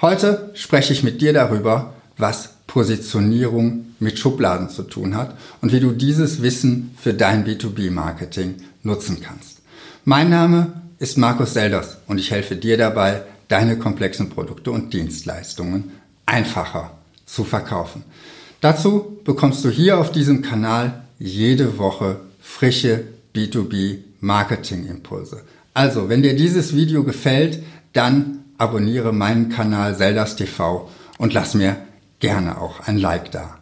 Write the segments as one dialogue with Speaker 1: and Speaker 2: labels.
Speaker 1: Heute spreche ich mit dir darüber, was Positionierung mit Schubladen zu tun hat und wie du dieses Wissen für dein B2B-Marketing nutzen kannst. Mein Name ist Markus Selders und ich helfe dir dabei, deine komplexen Produkte und Dienstleistungen einfacher zu verkaufen. Dazu bekommst du hier auf diesem Kanal jede Woche frische B2B Marketing Impulse. Also, wenn dir dieses Video gefällt, dann abonniere meinen Kanal Zeldas TV und lass mir gerne auch ein Like da.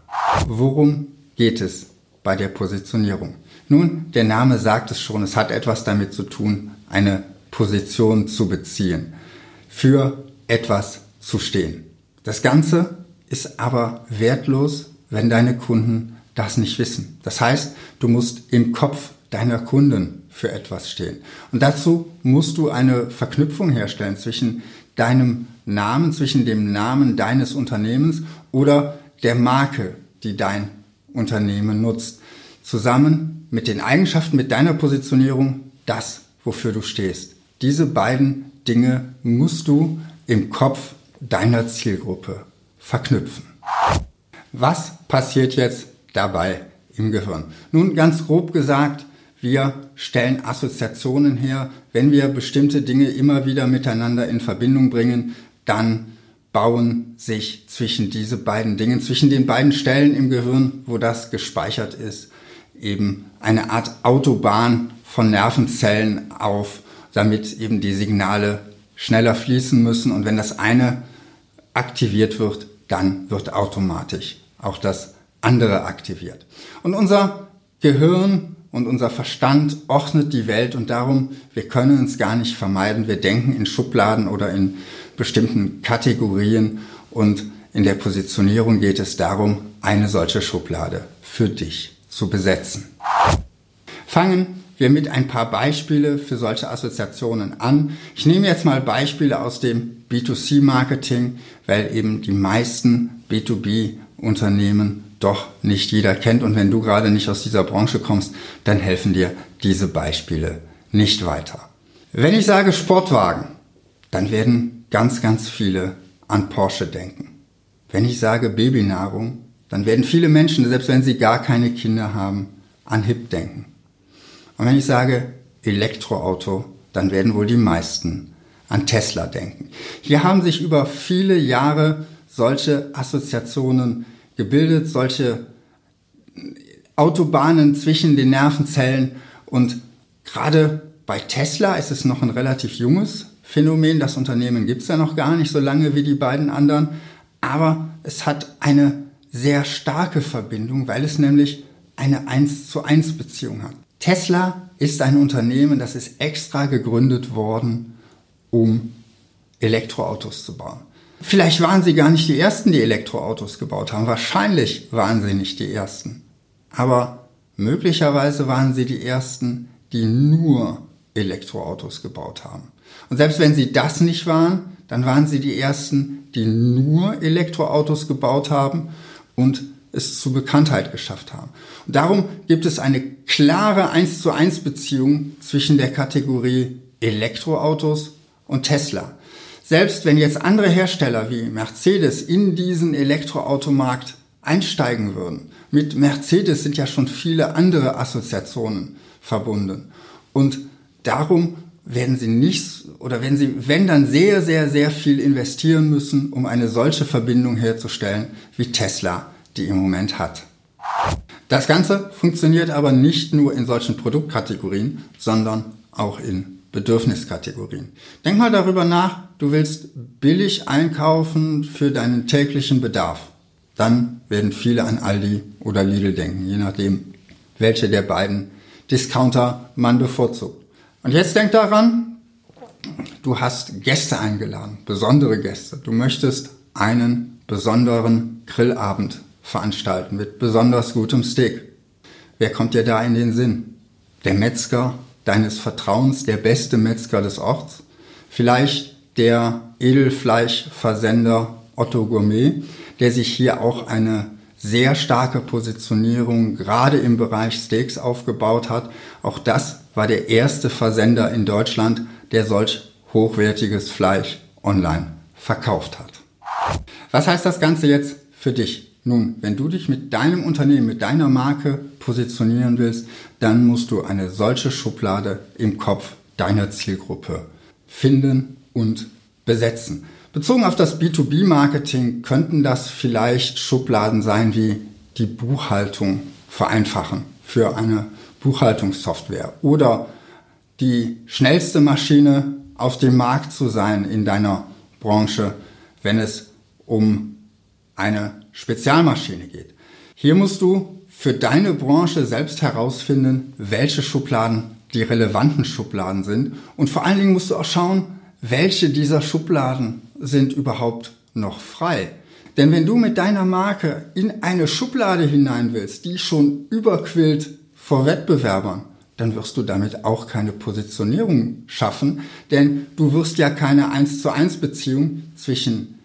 Speaker 1: Worum geht es bei der Positionierung? Nun, der Name sagt es schon, es hat etwas damit zu tun, eine Position zu beziehen, für etwas zu stehen. Das Ganze ist aber wertlos, wenn deine Kunden das nicht wissen. Das heißt, du musst im Kopf deiner Kunden für etwas stehen. Und dazu musst du eine Verknüpfung herstellen zwischen deinem Namen, zwischen dem Namen deines Unternehmens oder der Marke, die dein Unternehmen nutzt. Zusammen mit den Eigenschaften, mit deiner Positionierung, das, wofür du stehst. Diese beiden Dinge musst du im Kopf deiner Zielgruppe verknüpfen. Was passiert jetzt dabei im Gehirn? Nun, ganz grob gesagt, wir stellen Assoziationen her. Wenn wir bestimmte Dinge immer wieder miteinander in Verbindung bringen, dann bauen sich zwischen diese beiden Dingen, zwischen den beiden Stellen im Gehirn, wo das gespeichert ist, eben eine Art Autobahn von Nervenzellen auf, damit eben die Signale schneller fließen müssen. Und wenn das eine aktiviert wird, dann wird automatisch auch das andere aktiviert. Und unser Gehirn und unser Verstand ordnet die Welt und darum, wir können es gar nicht vermeiden. Wir denken in Schubladen oder in bestimmten Kategorien und in der Positionierung geht es darum, eine solche Schublade für dich zu besetzen. Fangen wir mit ein paar Beispiele für solche Assoziationen an. Ich nehme jetzt mal Beispiele aus dem B2C-Marketing, weil eben die meisten B2B-Unternehmen doch nicht jeder kennt. Und wenn du gerade nicht aus dieser Branche kommst, dann helfen dir diese Beispiele nicht weiter. Wenn ich sage Sportwagen, dann werden ganz, ganz viele an Porsche denken. Wenn ich sage Babynahrung, dann werden viele Menschen, selbst wenn sie gar keine Kinder haben, an HIP denken. Und wenn ich sage Elektroauto, dann werden wohl die meisten an Tesla denken. Hier haben sich über viele Jahre solche Assoziationen gebildet, solche Autobahnen zwischen den Nervenzellen und gerade bei Tesla ist es noch ein relativ junges Phänomen. Das Unternehmen gibt es ja noch gar nicht so lange wie die beiden anderen, aber es hat eine sehr starke Verbindung, weil es nämlich eine 1 zu 1 Beziehung hat. Tesla ist ein Unternehmen, das ist extra gegründet worden, um Elektroautos zu bauen. Vielleicht waren sie gar nicht die Ersten, die Elektroautos gebaut haben. Wahrscheinlich waren sie nicht die Ersten. Aber möglicherweise waren sie die Ersten, die nur Elektroautos gebaut haben. Und selbst wenn sie das nicht waren, dann waren sie die Ersten, die nur Elektroautos gebaut haben und es zu Bekanntheit geschafft haben. Und darum gibt es eine klare 1 zu 1 Beziehung zwischen der Kategorie Elektroautos und Tesla. Selbst wenn jetzt andere Hersteller wie Mercedes in diesen Elektroautomarkt einsteigen würden, mit Mercedes sind ja schon viele andere Assoziationen verbunden. Und darum werden sie nicht oder wenn sie, wenn dann sehr, sehr, sehr viel investieren müssen, um eine solche Verbindung herzustellen, wie Tesla die im Moment hat. Das Ganze funktioniert aber nicht nur in solchen Produktkategorien, sondern auch in Bedürfniskategorien. Denk mal darüber nach, du willst billig einkaufen für deinen täglichen Bedarf. Dann werden viele an Aldi oder Lidl denken, je nachdem, welche der beiden Discounter man bevorzugt. Und jetzt denk daran, du hast Gäste eingeladen, besondere Gäste. Du möchtest einen besonderen Grillabend veranstalten mit besonders gutem Steak. Wer kommt dir da in den Sinn? Der Metzger deines Vertrauens, der beste Metzger des Orts, vielleicht der Edelfleischversender Otto Gourmet, der sich hier auch eine sehr starke Positionierung gerade im Bereich Steaks aufgebaut hat. Auch das war der erste Versender in Deutschland, der solch hochwertiges Fleisch online verkauft hat. Was heißt das Ganze jetzt für dich? Nun, wenn du dich mit deinem Unternehmen, mit deiner Marke positionieren willst, dann musst du eine solche Schublade im Kopf deiner Zielgruppe finden und besetzen. Bezogen auf das B2B-Marketing könnten das vielleicht Schubladen sein wie die Buchhaltung vereinfachen für eine Buchhaltungssoftware oder die schnellste Maschine auf dem Markt zu sein in deiner Branche, wenn es um eine Spezialmaschine geht. Hier musst du für deine Branche selbst herausfinden, welche Schubladen die relevanten Schubladen sind und vor allen Dingen musst du auch schauen, welche dieser Schubladen sind überhaupt noch frei. Denn wenn du mit deiner Marke in eine Schublade hinein willst, die schon überquillt vor Wettbewerbern, dann wirst du damit auch keine Positionierung schaffen, denn du wirst ja keine 1 zu 1 Beziehung zwischen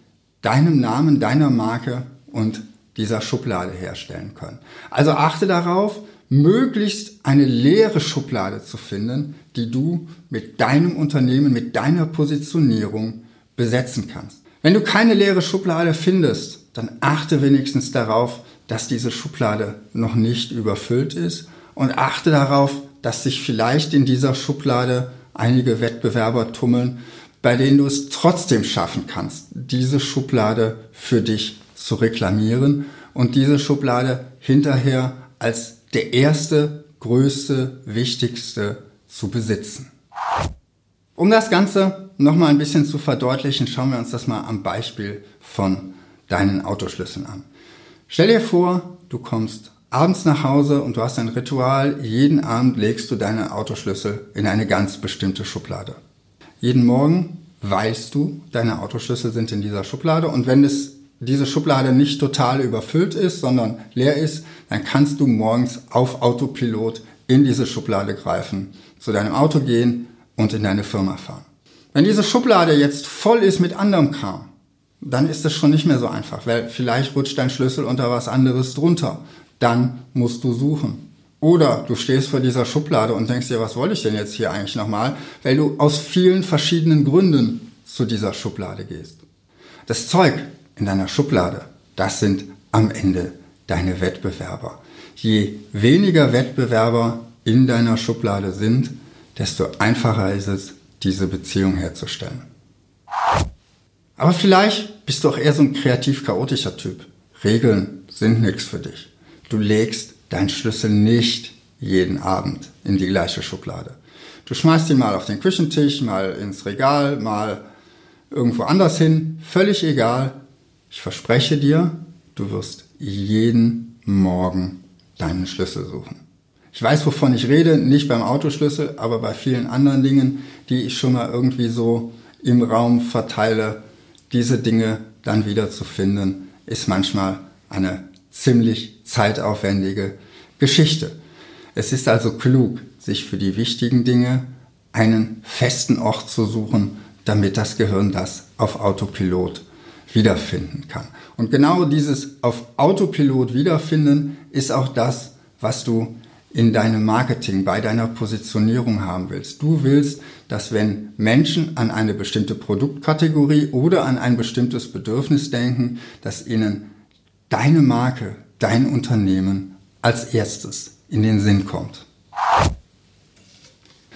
Speaker 1: deinem Namen, deiner Marke und dieser Schublade herstellen können. Also achte darauf, möglichst eine leere Schublade zu finden, die du mit deinem Unternehmen, mit deiner Positionierung besetzen kannst. Wenn du keine leere Schublade findest, dann achte wenigstens darauf, dass diese Schublade noch nicht überfüllt ist und achte darauf, dass sich vielleicht in dieser Schublade einige Wettbewerber tummeln, bei denen du es trotzdem schaffen kannst, diese Schublade für dich zu reklamieren und diese Schublade hinterher als der erste, größte, wichtigste zu besitzen. Um das Ganze nochmal ein bisschen zu verdeutlichen, schauen wir uns das mal am Beispiel von deinen Autoschlüsseln an. Stell dir vor, du kommst abends nach Hause und du hast ein Ritual. Jeden Abend legst du deine Autoschlüssel in eine ganz bestimmte Schublade. Jeden Morgen weißt du, deine Autoschlüssel sind in dieser Schublade und wenn es diese Schublade nicht total überfüllt ist, sondern leer ist, dann kannst du morgens auf Autopilot in diese Schublade greifen, zu deinem Auto gehen und in deine Firma fahren. Wenn diese Schublade jetzt voll ist mit anderem Kram, dann ist das schon nicht mehr so einfach, weil vielleicht rutscht dein Schlüssel unter was anderes drunter dann musst du suchen. Oder du stehst vor dieser Schublade und denkst dir, was wollte ich denn jetzt hier eigentlich nochmal? Weil du aus vielen verschiedenen Gründen zu dieser Schublade gehst. Das Zeug in deiner Schublade, das sind am Ende deine Wettbewerber. Je weniger Wettbewerber in deiner Schublade sind, desto einfacher ist es, diese Beziehung herzustellen. Aber vielleicht bist du auch eher so ein kreativ-chaotischer Typ. Regeln sind nichts für dich. Du legst deinen Schlüssel nicht jeden Abend in die gleiche Schublade. Du schmeißt ihn mal auf den Küchentisch, mal ins Regal, mal irgendwo anders hin. Völlig egal. Ich verspreche dir, du wirst jeden Morgen deinen Schlüssel suchen. Ich weiß, wovon ich rede, nicht beim Autoschlüssel, aber bei vielen anderen Dingen, die ich schon mal irgendwie so im Raum verteile. Diese Dinge dann wieder zu finden, ist manchmal eine ziemlich zeitaufwendige Geschichte. Es ist also klug, sich für die wichtigen Dinge einen festen Ort zu suchen, damit das Gehirn das auf Autopilot wiederfinden kann. Und genau dieses auf Autopilot wiederfinden ist auch das, was du in deinem Marketing, bei deiner Positionierung haben willst. Du willst, dass wenn Menschen an eine bestimmte Produktkategorie oder an ein bestimmtes Bedürfnis denken, dass ihnen deine Marke, dein Unternehmen als erstes in den Sinn kommt.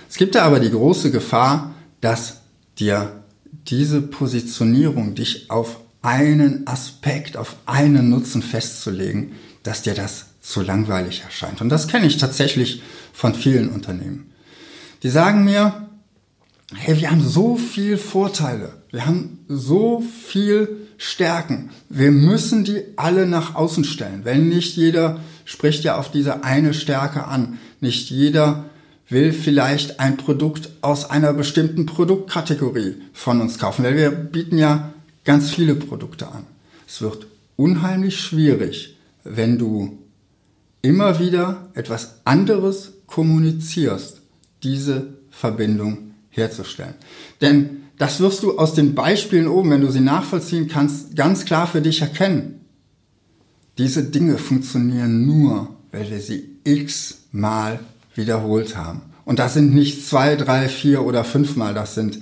Speaker 1: Es gibt da aber die große Gefahr, dass dir diese Positionierung, dich auf einen Aspekt, auf einen Nutzen festzulegen, dass dir das zu langweilig erscheint. Und das kenne ich tatsächlich von vielen Unternehmen. Die sagen mir, hey, wir haben so viel Vorteile, wir haben so viel Stärken. Wir müssen die alle nach außen stellen. Wenn nicht jeder spricht ja auf diese eine Stärke an. Nicht jeder will vielleicht ein Produkt aus einer bestimmten Produktkategorie von uns kaufen, weil wir bieten ja ganz viele Produkte an. Es wird unheimlich schwierig, wenn du immer wieder etwas anderes kommunizierst, diese Verbindung herzustellen. Denn das wirst du aus den Beispielen oben, wenn du sie nachvollziehen kannst, ganz klar für dich erkennen. Diese Dinge funktionieren nur, weil wir sie x-mal wiederholt haben. Und das sind nicht zwei, drei, vier oder fünfmal, das sind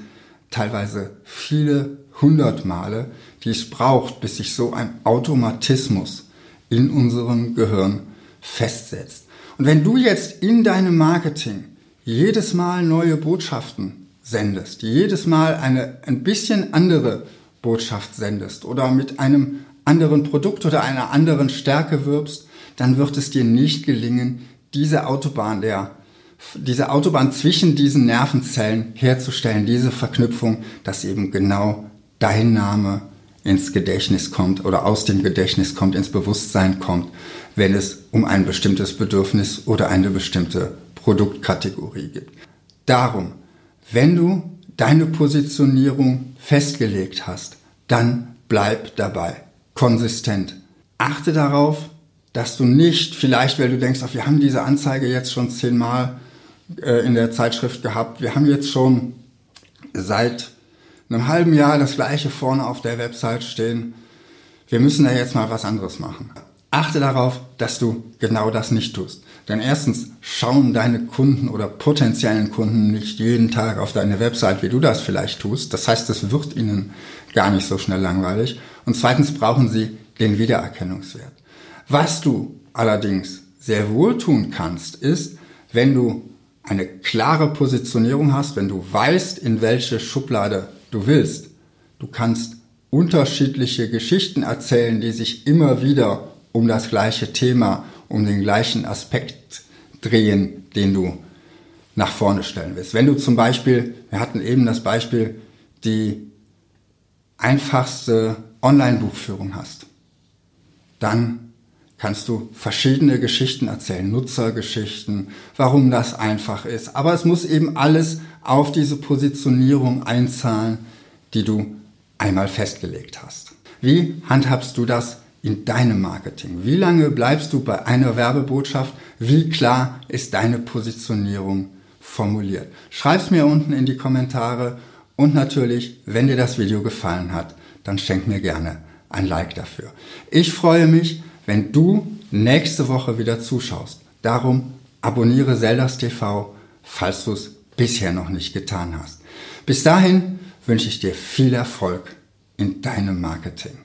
Speaker 1: teilweise viele hundert Male, die es braucht, bis sich so ein Automatismus in unserem Gehirn festsetzt. Und wenn du jetzt in deinem Marketing jedes Mal neue Botschaften sendest, jedes Mal eine ein bisschen andere Botschaft sendest oder mit einem anderen Produkt oder einer anderen Stärke wirbst, dann wird es dir nicht gelingen, diese Autobahn der diese Autobahn zwischen diesen Nervenzellen herzustellen, diese Verknüpfung, dass eben genau dein Name ins Gedächtnis kommt oder aus dem Gedächtnis kommt, ins Bewusstsein kommt, wenn es um ein bestimmtes Bedürfnis oder eine bestimmte Produktkategorie geht. Darum, wenn du deine Positionierung festgelegt hast, dann bleib dabei, konsistent. Achte darauf, dass du nicht, vielleicht weil du denkst, ach, wir haben diese Anzeige jetzt schon zehnmal äh, in der Zeitschrift gehabt, wir haben jetzt schon seit einem halben Jahr das gleiche vorne auf der Website stehen, wir müssen da jetzt mal was anderes machen. Achte darauf, dass du genau das nicht tust. Denn erstens schauen deine Kunden oder potenziellen Kunden nicht jeden Tag auf deine Website, wie du das vielleicht tust. Das heißt, es wird ihnen gar nicht so schnell langweilig. Und zweitens brauchen sie den Wiedererkennungswert. Was du allerdings sehr wohl tun kannst, ist, wenn du eine klare Positionierung hast, wenn du weißt, in welche Schublade du willst. Du kannst unterschiedliche Geschichten erzählen, die sich immer wieder um das gleiche Thema, um den gleichen Aspekt drehen, den du nach vorne stellen willst. Wenn du zum Beispiel, wir hatten eben das Beispiel, die einfachste Online-Buchführung hast, dann kannst du verschiedene Geschichten erzählen, Nutzergeschichten, warum das einfach ist. Aber es muss eben alles auf diese Positionierung einzahlen, die du einmal festgelegt hast. Wie handhabst du das in deinem Marketing? Wie lange bleibst du bei einer Werbebotschaft? Wie klar ist deine Positionierung formuliert? Schreib's mir unten in die Kommentare und natürlich, wenn dir das Video gefallen hat, dann schenk mir gerne ein Like dafür. Ich freue mich, wenn du nächste Woche wieder zuschaust. Darum abonniere Zeldas TV, falls du es bisher noch nicht getan hast. Bis dahin wünsche ich dir viel Erfolg in deinem Marketing.